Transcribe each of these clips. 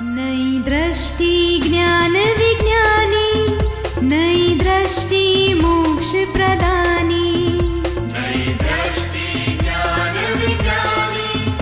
नई दृष्टि ज्ञान विज्ञानी नई दृष्टि मोक्ष प्रदानी। नई दृष्टि ज्ञान विज्ञानी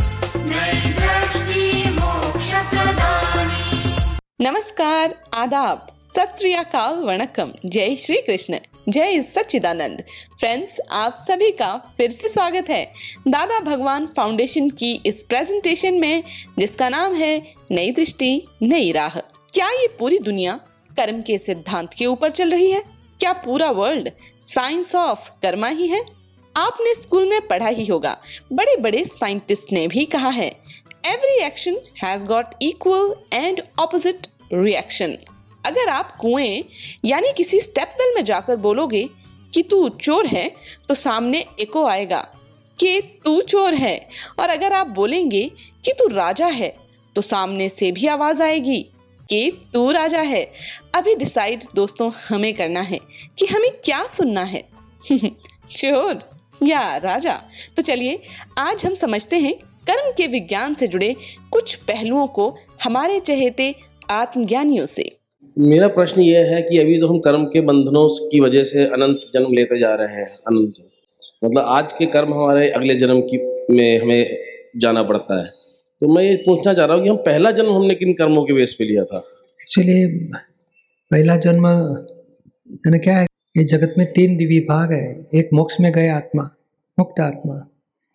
नई दृष्टि मोक्ष प्रदानी। नमस्कार आदाब। सत श्री अकाल वणकम जय श्री कृष्ण। जय सच्चिदानंद। फ्रेंड्स, आप सभी का फिर से स्वागत है दादा भगवान फाउंडेशन की इस प्रेजेंटेशन में, जिसका नाम है नई दृष्टि, नई राह। क्या ये पूरी दुनिया कर्म के सिद्धांत के ऊपर चल रही है? क्या पूरा वर्ल्ड साइंस ऑफ़ कर्मा ही है? आपने स्कूल में पढ़ा ही होगा। बड़े बड़े साइंटिस्ट ने भी कहा है every action has got equal and opposite reaction अगर आप कुएँ, यानी किसी स्टेप वेल में जाकर बोलोगे कि तू चोर है तो सामने एको आएगा कि तू चोर है। और अगर आप बोलेंगे कि तू राजा है तो सामने से भी आवाज़ आएगी कि तू राजा है। अभी डिसाइड दोस्तों हमें करना है कि हमें क्या सुनना है। चोर या राजा? तो चलिए, आज हम समझते हैं कर्म के विज्ञान से जुड़े कुछ पहलुओं को हमारे चहेते आत्मज्ञानियों से। मेरा प्रश्न यह है कि अभी जो हम कर्म के बंधनों की वजह से अनंत जन्म लेते जा रहे हैं, अनंत मतलब आज के कर्म हमारे अगले जन्म की में हमें जाना पड़ता है। तो मैं ये पूछना चाह रहा हूँ कि हम पहला जन्म हमने किन कर्मों के बेस पे लिया था? एक्चुअली पहला जन्म यानी क्या है, ये जगत में तीन विभाग है। एक मोक्ष में गए आत्मा, मुक्त आत्मा,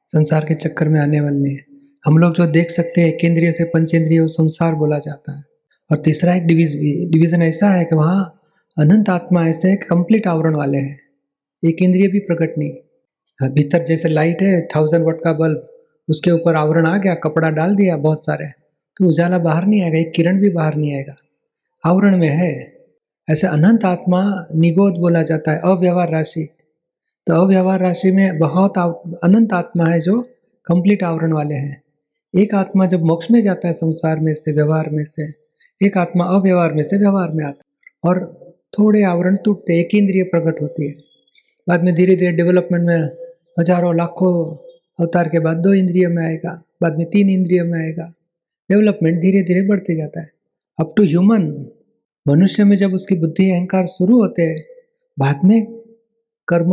संसार के चक्कर में आने वाले हम लोग जो देख सकते हैं, केंद्रीय से पंचेंद्रिय संसार बोला जाता है। और तीसरा एक डिविज डिवीज़न ऐसा है कि वहाँ अनंत आत्मा ऐसे कंप्लीट आवरण वाले हैं। एक इंद्रिय भी प्रकट नहीं। भीतर जैसे लाइट है थाउज़ेंड वट का बल्ब उसके ऊपर आवरण आ गया, कपड़ा डाल दिया, बहुत सारे। तो उजाला बाहर नहीं आएगा, एक किरण भी बाहर नहीं आएगा। आवरण में है। ऐसे अनंत आत्मा निगोद बोला जाता है, अव्यवहार राशि। तो अव्यवहार राशि में बहुत अनंत आत्मा है जो कंप्लीट आवरण वाले हैं। एक आत्मा जब मोक्ष में जाता है संसार में से, व्यवहार में से एक आत्मा अव्यवहार में से व्यवहार में आता और थोड़े आवरण टूटते, एक इंद्रिय प्रकट होती है। बाद में धीरे धीरे डेवलपमेंट में हज़ारों, लाखों अवतार के बाद दो इंद्रिय में आएगा, बाद में तीन इंद्रिय में आएगा। डेवलपमेंट धीरे धीरे बढ़ते जाता है। अप टू ह्यूमन मनुष्य में जब उसकी बुद्धि अहंकार शुरू होते हैं, बाद में कर्म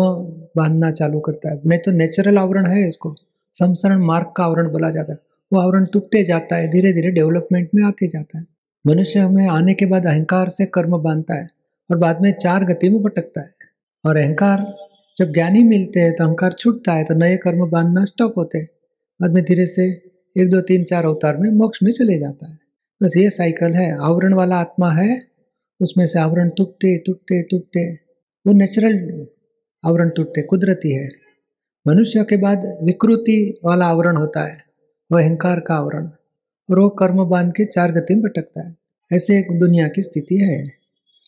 बांधना चालू करता है। नहीं तो नेचुरल आवरण है इसको संसरण मार्ग का आवरण बोला जाता है। वो आवरण टूटते जाता है धीरे धीरे डेवलपमेंट में आते जाता है। मनुष्य में आने के बाद अहंकार से कर्म बांधता है और बाद में चार गति में भटकता है। और अहंकार, जब ज्ञानी मिलते हैं तो अहंकार छूटता है तो नए कर्म बांधना स्टॉप होते हैं। बाद में धीरे से एक, दो, तीन, चार अवतार में मोक्ष में चले जाता है। बस ये साइकिल है। आवरण वाला आत्मा है, उसमें से आवरण टूटते टूटते टूटते। वो नेचुरल आवरण टूटते, कुदरती है। मनुष्य के बाद विकृति वाला आवरण होता है वह अहंकार का आवरण। और वो कर्म बाँध के चार गति में भटकता है। ऐसे एक दुनिया की स्थिति है।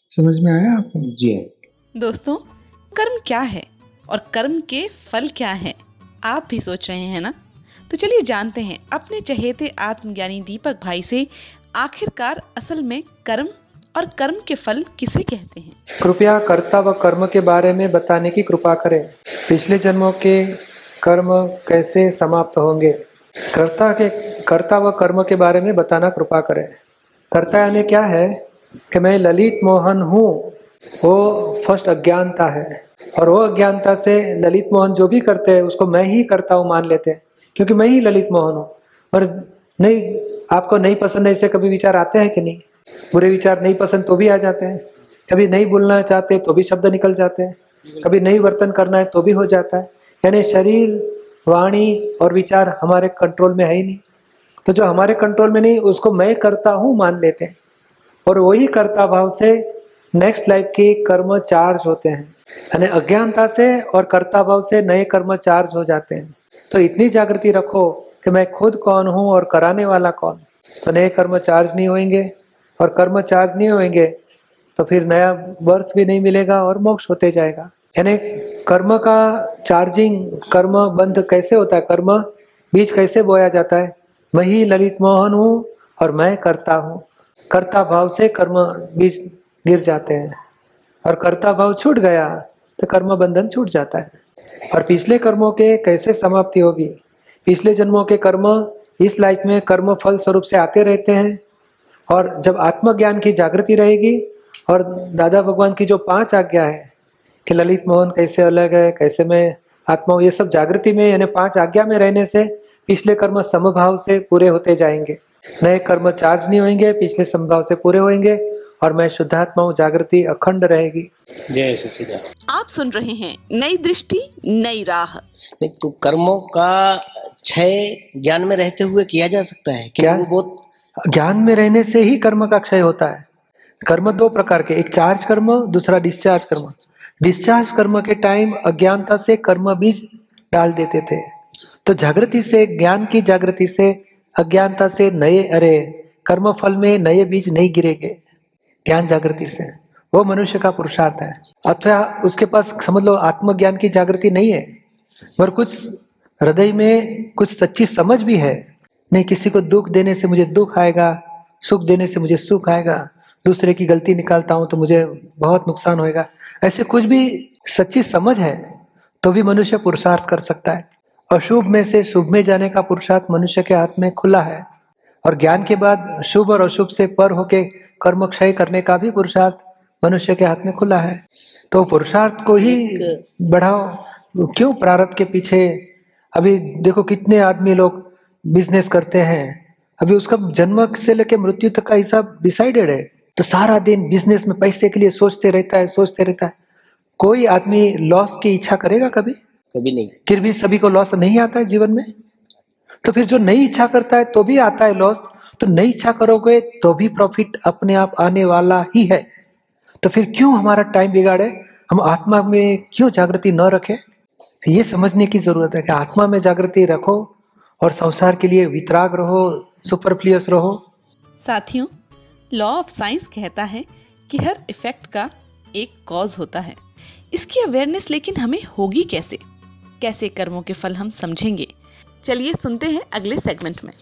समझ में आया आपको? जी हाँ। दोस्तों कर्म क्या है और कर्म के फल क्या हैं? आप भी सोच रहे हैं ना? तो चलिए जानते हैं अपने चहेते आत्मज्ञानी दीपक भाई से आखिरकार असल में कर्म और कर्म के फल किसे कहते हैं? कृपया कर्ता व कर्म के बारे में बताने की कृपा करें। पिछले जन्मों के कर्म कैसे समाप्त होंगे? कर्ता के, कर्ता व कर्म के बारे में बताना कृपा करें। कर्ता यानी क्या है? कि मैं ललित मोहन हूँ, वो फ़र्स्ट अज्ञानता है। और वो अज्ञानता से ललित मोहन जो भी करते हैं, उसको मैं ही करता हूँ मान लेते हैं, क्योंकि मैं ही ललित मोहन हूँ। और नहीं, आपको नहीं पसंद ऐसे कभी विचार आते हैं कि नहीं? बुरे विचार नहीं पसंद तो भी आ जाते हैं। कभी नहीं बोलना चाहते तो भी शब्द निकल जाते हैं। कभी नहीं वर्तन करना है तो भी हो जाता है। यानी शरीर वाणी और विचार हमारे कंट्रोल में है ही नहीं। तो जो हमारे कंट्रोल में नहीं, उसको मैं करता हूँ, मान लेते हैं। और वही कर्ता भाव से नेक्स्ट लाइफ के कर्म चार्ज होते हैं। यानी अज्ञानता से और कर्ता भाव से नए कर्म चार्ज हो जाते हैं। तो इतनी जागृति रखो कि मैं खुद कौन हूँ और कराने वाला कौन। तो नए कर्म चार्ज नहीं होंगे और कर्म चार्ज नहीं होंगे तो फिर नया बर्थ भी नहीं मिलेगा और मोक्ष होते जाएगा। यानी कर्म का चार्जिंग कर्म बंद कैसे होता है? कर्म बीज कैसे बोया जाता है? मैं ही ललित मोहन हूँ और मैं करता हूँ। कर्ता भाव से कर्म बीज गिर जाते हैं। और कर्ता भाव छूट गया तो कर्म बंधन छूट जाता है। और पिछले कर्मों के कैसे समाप्ति होगी? पिछले जन्मों के कर्म इस लाइफ में कर्म फल स्वरूप से आते रहते हैं। और जब आत्मज्ञान की जागृति रहेगी, और दादा भगवान की जो पाँच आज्ञा है कि ललित मोहन कैसे अलग है कैसे मैं आत्मा हूँ, ये सब जागृति में यानी पाँच आज्ञा में रहने से पिछले कर्म समभाव से पूरे होते जाएँगे। नए कर्म चार्ज नहीं होंगे पिछले समभाव से पूरे होंगे और मैं शुद्धात्मा हूँ जागृति अखंड रहेगी। जय सचिदा आप सुन रहे हैं नई दृष्टि नई राह। नहीं तो कर्मों का क्षय ज्ञान में रहते हुए किया जा सकता है क्या? वो बहुत ज्ञान में रहने से ही कर्म का क्षय होता है। कर्म दो प्रकार के एक चार्ज कर्म दूसरा डिस्चार्ज कर्म। डिस्चार्ज कर्म के टाइम अज्ञानता से कर्म बीज डाल देते थे। तो जागृति से, ज्ञान की जागृति से, अज्ञानता से नए, अरे कर्म फल में नए बीज नहीं गिरेगे, ज्ञान जागृति से। वो मनुष्य का पुरुषार्थ है। अथवा उसके पास समझ लो आत्मज्ञान की जागृति नहीं है पर कुछ हृदय में कुछ सच्ची समझ भी है। नहीं, किसी को दुख देने से मुझे दुख आएगा, सुख देने से मुझे सुख आएगा, दूसरे की गलती निकालता हूँ तो मुझे बहुत नुकसान होएगा। ऐसे कुछ भी सच्ची समझ है तो भी मनुष्य पुरुषार्थ कर सकता है। अशुभ में से शुभ में जाने का पुरुषार्थ मनुष्य के हाथ में खुला है। और ज्ञान के बाद शुभ और अशुभ से पर होके कर्म क्षय करने का भी पुरुषार्थ मनुष्य के हाथ में खुला है। तो पुरुषार्थ को ही बढ़ाओ। क्यों प्रारब्ध के पीछे? अभी देखो कितने आदमी लोग बिज़नेस करते हैं। अभी उसका जन्म से लेके मृत्यु तक का हिसाब डिसाइडेड है। तो सारा दिन बिज़नेस में पैसे के लिए सोचते रहता है सोचते रहता है। कोई आदमी लॉस की इच्छा करेगा कभी? कभी नहीं। फिर भी सभी को लॉस नहीं आता है जीवन में? तो फिर जो नई इच्छा करता है तो भी आता है लॉस तो नई इच्छा करोगे तो भी प्रॉफिट अपने आप आने वाला ही है। तो फिर क्यों हमारा टाइम बिगाड़े? हम आत्मा में क्यों जागृति न रखें? तो ये समझने की ज़रूरत है कि आत्मा में जागृति रखो और संसार के लिए वितराग रहो सुपरफ्लियस रहो। साथियों लॉ ऑफ़ साइंस कहता है कि हर इफ़ेक्ट का एक कॉज होता है। इसकी अवेयरनेस लेकिन हमें होगी कैसे? कैसे कर्मों के फल हम समझेंगे? चलिए सुनते हैं अगले सेगमेंट में।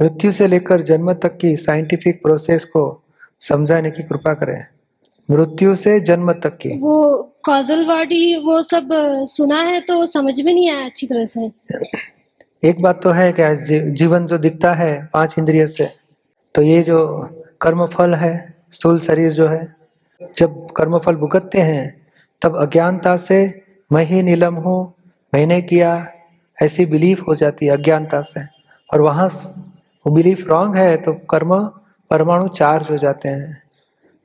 मृत्यु से लेकर जन्म तक की साइंटिफिक प्रोसेस को समझाने की कृपा करें। मृत्यु से जन्म तक की। वो कॉजल बॉडी वो सब सुना है तो समझ में नहीं आया अच्छी तरह से। एक बात तो है कि जीवन जो दिखता है पाँच इंद्रिय से तो ये जो कर्म फल है, स्थूल शरीर जो है। जब कर्म फल भुगतते हैं, तब अज्ञानता से मैं ही नीलम हूँ, मैंने किया, ऐसी बिलीफ हो जाती है अज्ञानता से। और वहाँ वो बिलीफ रॉन्ग है तो कर्म परमाणु चार्ज हो जाते हैं।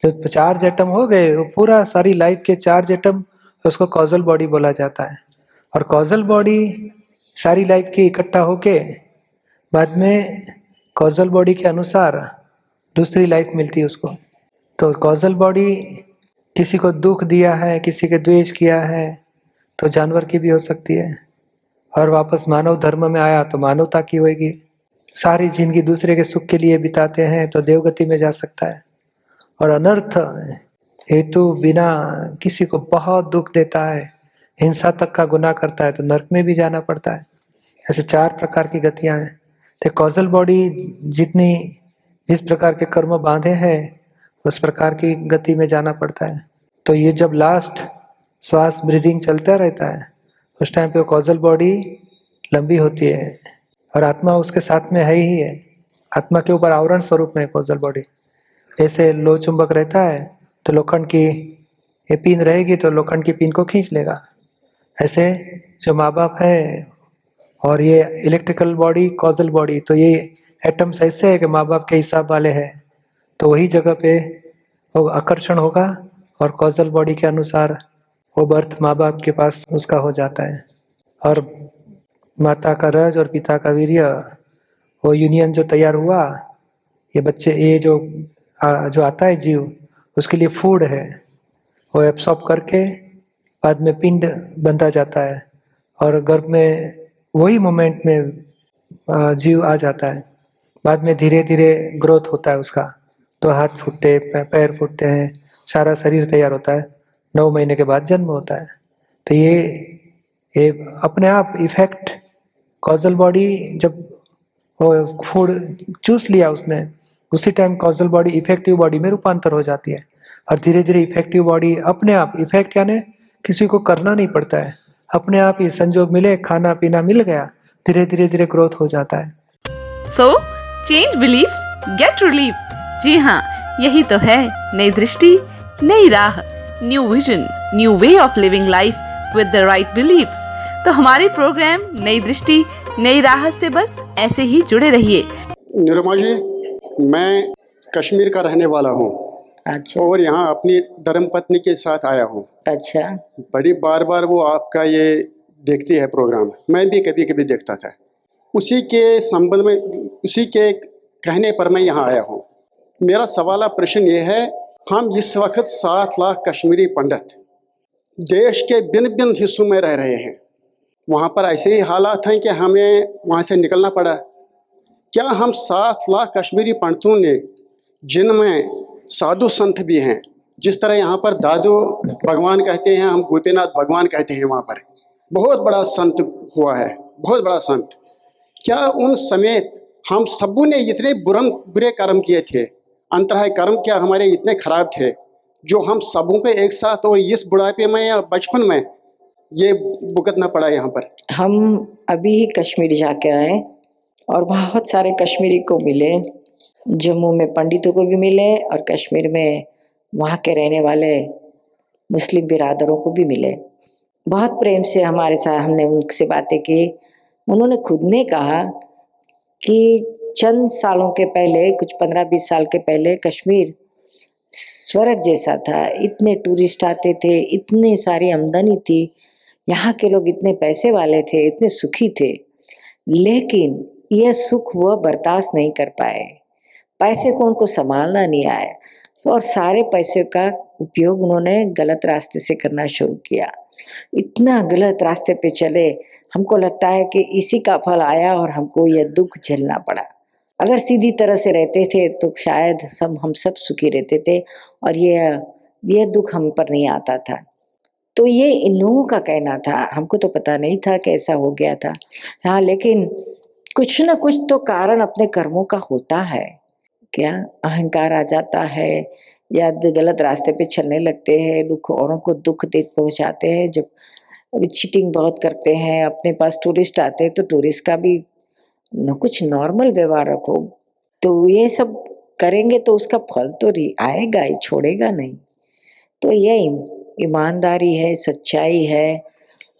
जब चार्ज एटम हो गए, वो पूरा सारी लाइफ के चार्ज एटम उसको कॉजल बॉडी बोला जाता है। और कॉजल बॉडी सारी लाइफ की इकट्ठा होके, बाद में कॉजल बॉडी के अनुसार दूसरी लाइफ मिलती है उसको। तो कॉजल बॉडी किसी को दुख दिया है, किसी के द्वेष किया है तो जानवर की भी हो सकती है। और वापस मानव धर्म में आया तो मानवता की होगी सारी ज़िंदगी दूसरे के सुख के लिए बिताते हैं तो देवगति में जा सकता है। और अनर्थ हेतु बिना किसी को बहुत दुख देता है, हिंसा तक का गुना करता है तो नरक में भी जाना पड़ता है। ऐसे चार प्रकार की गतियाँ हैं। तो कॉजल बॉडी जितनी जिस प्रकार के कर्म बांधे हैं, उस प्रकार की गति में जाना पड़ता है। तो ये जब लास्ट श्वास ब्रीदिंग चलता रहता है, उस टाइम पे कॉजल बॉडी लंबी होती है और आत्मा उसके साथ में है ही है। आत्मा के ऊपर आवरण स्वरूप में कॉजल बॉडी जैसे लो चुंबक रहता है तो लोखंड की ये पिन रहेगी तो लोखंड की पिन को खींच लेगा। ऐसे जो माँ बाप है और ये इलेक्ट्रिकल बॉडी कॉजल बॉडी तो ये एटम्स ऐसे है कि माँ बाप के हिसाब वाले हैं। तो वही जगह पे वो आकर्षण होगा और कॉजल बॉडी के अनुसार वो बर्थ माँ बाप के पास उसका हो जाता है। और माता का रज और पिता का वीर्य वो यूनियन जो तैयार हुआ ये बच्चे ये जो आ, जो आता है जीव उसके लिए फ़ूड है। वो एब्सॉर्ब करके बाद में पिंड बंधा जाता है। और गर्भ में वही मोमेंट में जीव आ जाता है। बाद में धीरे धीरे ग्रोथ होता है उसका। तो हाथ फूटते पैर फूटते हैं, सारा शरीर तैयार होता है। नौ महीने के बाद जन्म होता है। तो ये ये अपने आप इफ़ेक्ट कॉजल बॉडी जब फ़ूड चूस लिया उसने, उसी time causal body effective body में रूपांतर हो जाती है। और धीरे धीरे इफ़ेक्टिव बॉडी अपने आप इफ़ेक्ट यानी किसी को करना नहीं पड़ता है। अपने आप ही संजोग मिले खाना पीना मिल गया धीरे धीरे धीरे ग्रोथ हो जाता है। So change belief get relief. जी हाँ यही तो है नई दृष्टि नई राह new vision new way of living life with the right believes. तो हमारे प्रोग्राम नई दृष्टि नई राह से बस ऐसे ही जुड़े रहिए। निरुमा जी मैं कश्मीर का रहने वाला हूँ। अच्छा। और यहाँ अपनी धर्म पत्नी के साथ आया हूँ। अच्छा। बड़ी बार बार वो आपका ये देखती है प्रोग्राम। मैं भी कभी कभी देखता था। उसी के संबंध में, उसी के कहने पर मैं यहाँ आया हूँ। मेरा सवाल प्रश्न ये है, हम इस वक्त सात लाख कश्मीरी पंडित देश के भिन्न भिन्न हिस्सों में रह रहे हैं। वहाँ पर ऐसे ही हालात हैं कि हमें वहाँ से निकलना पड़ा। क्या हम सात लाख कश्मीरी पंडितों ने, जिनमें साधु संत भी हैं, जिस तरह यहाँ पर दादू भगवान कहते हैं, हम गोपीनाथ भगवान कहते हैं वहाँ पर, बहुत बड़ा संत हुआ है, बहुत बड़ा संत। क्या उन समेत हम सबों ने इतने बुरम, बुरे कर्म किए थे? अंतराय कर्म क्या हमारे इतने खराब थे? जो हम सबों को एक साथ और इस बुढ़ापे में या बचपन में, ये भुगतना पड़ा यहाँ पर। हम अभी ही कश्मीर जाके आए और बहुत सारे कश्मीरी को मिले। जम्मू में पंडितों को भी मिले और कश्मीर में वहाँ के रहने वाले मुस्लिम बिरादरों को भी मिले। बहुत प्रेम से हमारे साथ हमने उनसे बातें की। उन्होंने खुद ने कहा कि चंद सालों के पहले, कुछ पंद्रह बीस साल के पहले कश्मीर स्वर्ग जैसा था। इतने टूरिस्ट आते थे, इतनी सारी आमदनी थी। यहाँ के लोग इतने पैसे वाले थे, इतने सुखी थे। लेकिन यह सुख वह बर्दाश्त नहीं कर पाए। पैसे को उनको संभालना नहीं आया। और सारे पैसे का उपयोग उन्होंने गलत रास्ते से करना शुरू किया। इतना गलत रास्ते पे चले हमको लगता है कि इसी का फल आया और हमको यह दुख झेलना पड़ा। अगर सीधी तरह से रहते थे तो शायद सब, हम सब सुखी रहते थे और यह यह दुख हम पर नहीं आता था। तो ये इन लोगों का कहना था। हमको तो पता नहीं था कि ऐसा हो गया था। हाँ लेकिन कुछ ना कुछ तो कारण अपने कर्मों का होता है। क्या अहंकार आ जाता है या गलत रास्ते पे चलने लगते हैं, दुख, औरों को दुख दे, पहुंचाते हैं, जब अभी चीटिंग बहुत करते हैं, अपने पास टूरिस्ट आते हैं तो टूरिस्ट का भी न कुछ नॉर्मल व्यवहार रखो। तो ये सब करेंगे तो उसका फल तो आएगा ही, छोड़ेगा नहीं। तो ये ईमानदारी है, सच्चाई है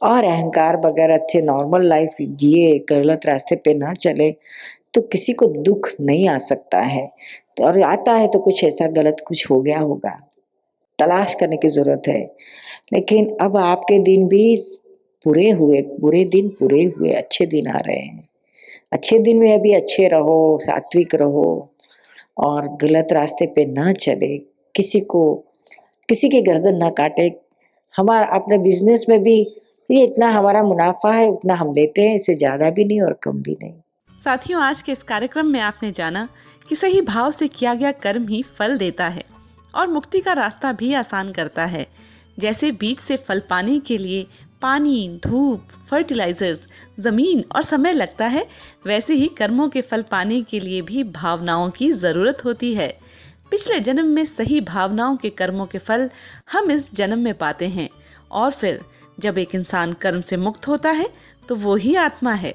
और अहंकार वगैरह अच्छे नॉर्मल लाइफ जिए, गलत रास्ते पे ना चले तो किसी को दुख नहीं आ सकता है। तो और आता है तो कुछ ऐसा गलत कुछ हो गया होगा। तलाश करने की ज़रूरत है। लेकिन अब आपके दिन भी पूरे हुए बुरे दिन पूरे हुए, अच्छे दिन आ रहे हैं। अच्छे दिन में अभी अच्छे रहो, सात्विक रहो और गलत रास्ते पे ना चले। किसी को, किसी के गर्दन ना काटे। हमारा, अपने बिज़नेस में भी ये इतना हमारा मुनाफा है, उतना हम लेते हैं, इससे ज़्यादा भी नहीं और कम भी नहीं। साथियों, आज के इस कार्यक्रम में आपने जाना कि सही भाव से किया गया कर्म ही फल देता है। और मुक्ति का रास्ता भी आसान करता है। जैसे बीज से फल पाने के लिए पानी, धूप फर्टिलाइजर्स ज़मीन और समय लगता है, वैसे ही कर्मों के फल पाने के लिए भी भावनाओं की ज़रूरत होती है। पिछले जन्म में सही भावनाओं के कर्मों के फल हम इस जन्म में पाते हैं, और फिर जब एक इंसान कर्म से मुक्त होता है तो वो ही आत्मा है।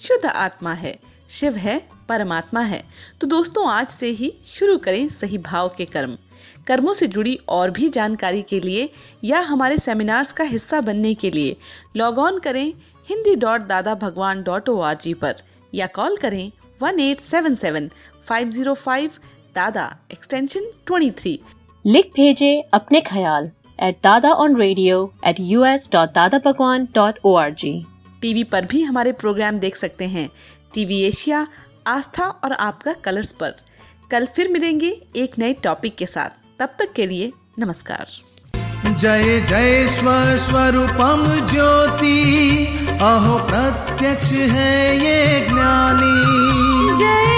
शुद्ध आत्मा है, शिव है, परमात्मा है। तो दोस्तों, आज से ही शुरू करें सही भाव के कर्म। कर्मों से जुड़ी और भी जानकारी के लिए या हमारे सेमिनार्स का हिस्सा बनने के लिए लॉग ऑन करें Hindi dot Dada Bhagwan dot O R जी पर या कॉल करें one eight seven seven five zero five Dada extension twenty three लिख भेजे अपने ख्याल at Dada on radio at U S dot Dada Bhagwan dot O R G TV पर भी हमारे प्रोग्राम देख सकते हैं। टीवी एशिया आस्था और आपका कलर्स पर। कल फिर मिलेंगे एक नए टॉपिक के साथ। तब तक के लिए नमस्कार। जय जय स्व स्वरूपम ज्योति। अहो प्रत्यक्ष है ये ज्ञानी।